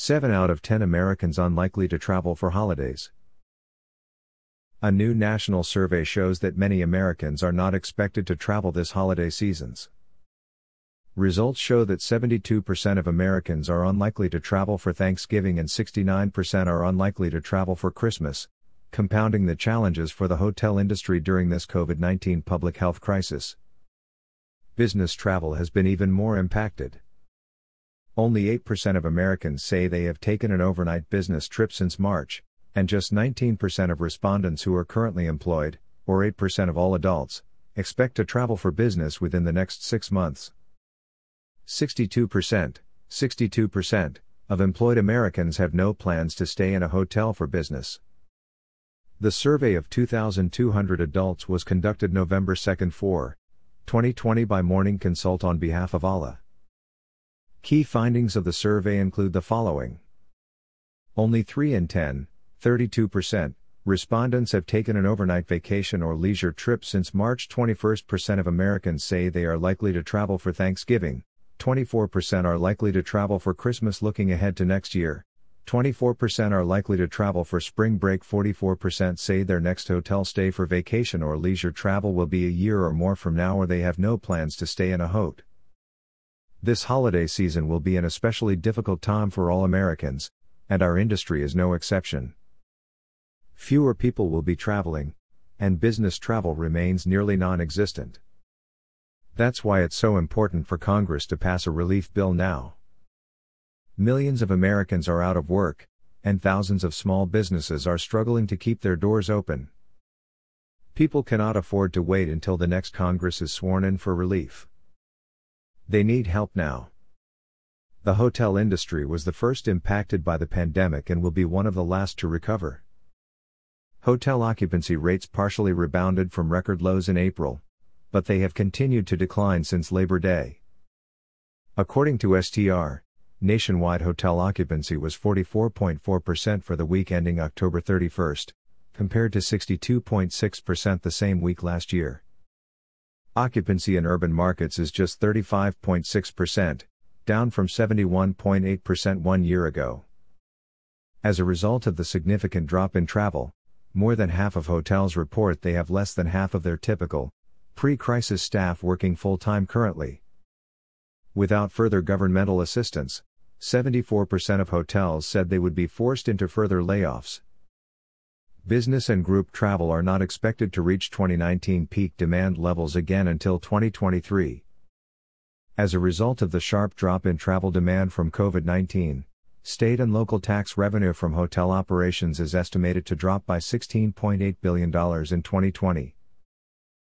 7 out of 10 Americans unlikely to travel for holidays. A new national survey shows that many Americans are not expected to travel this holiday seasons. Results show that 72% of Americans are unlikely to travel for Thanksgiving and 69% are unlikely to travel for Christmas, compounding the challenges for the hotel industry during this COVID 19 public health crisis. Business travel has been even more impacted. Only 8% of Americans say they have taken an overnight business trip since March, and just 19% of respondents who are currently employed, or 8% of all adults, expect to travel for business within the next six months. 62%, 62%, of employed Americans have no plans to stay in a hotel for business. The survey of 2,200 adults was conducted November 2 4, 2020 by Morning Consult on behalf of ALA. Key findings of the survey include the following Only 3 in 10, 32%, respondents have taken an overnight vacation or leisure trip since March 21% of Americans say they are likely to travel for Thanksgiving, 24% are likely to travel for Christmas looking ahead to next year. 24% are likely to travel for spring break. 44% say their next hotel stay for vacation or leisure travel will be a year or more from now or they have no plans to stay in a hotel. This holiday season will be an especially difficult time for all Americans, and our industry is no exception. Fewer people will be traveling, and business travel remains nearly non existent. That's why it's so important for Congress to pass a relief bill now. Millions of Americans are out of work, and thousands of small businesses are struggling to keep their doors open. People cannot afford to wait until the next Congress is sworn in for relief. They need help now. The hotel industry was the first impacted by the pandemic and will be one of the last to recover. Hotel occupancy rates partially rebounded from record lows in April, but they have continued to decline since Labor Day. According to STR, nationwide hotel occupancy was 44.4% for the week ending October 31, compared to 62.6% the same week last year. Occupancy in urban markets is just 35.6%, down from 71.8% one year ago. As a result of the significant drop in travel, more than half of hotels report they have less than half of their typical, pre crisis staff working full time currently. Without further governmental assistance, 74% of hotels said they would be forced into further layoffs. Business and group travel are not expected to reach 2019 peak demand levels again until 2023. As a result of the sharp drop in travel demand from COVID 19, state and local tax revenue from hotel operations is estimated to drop by $16.8 billion in 2020.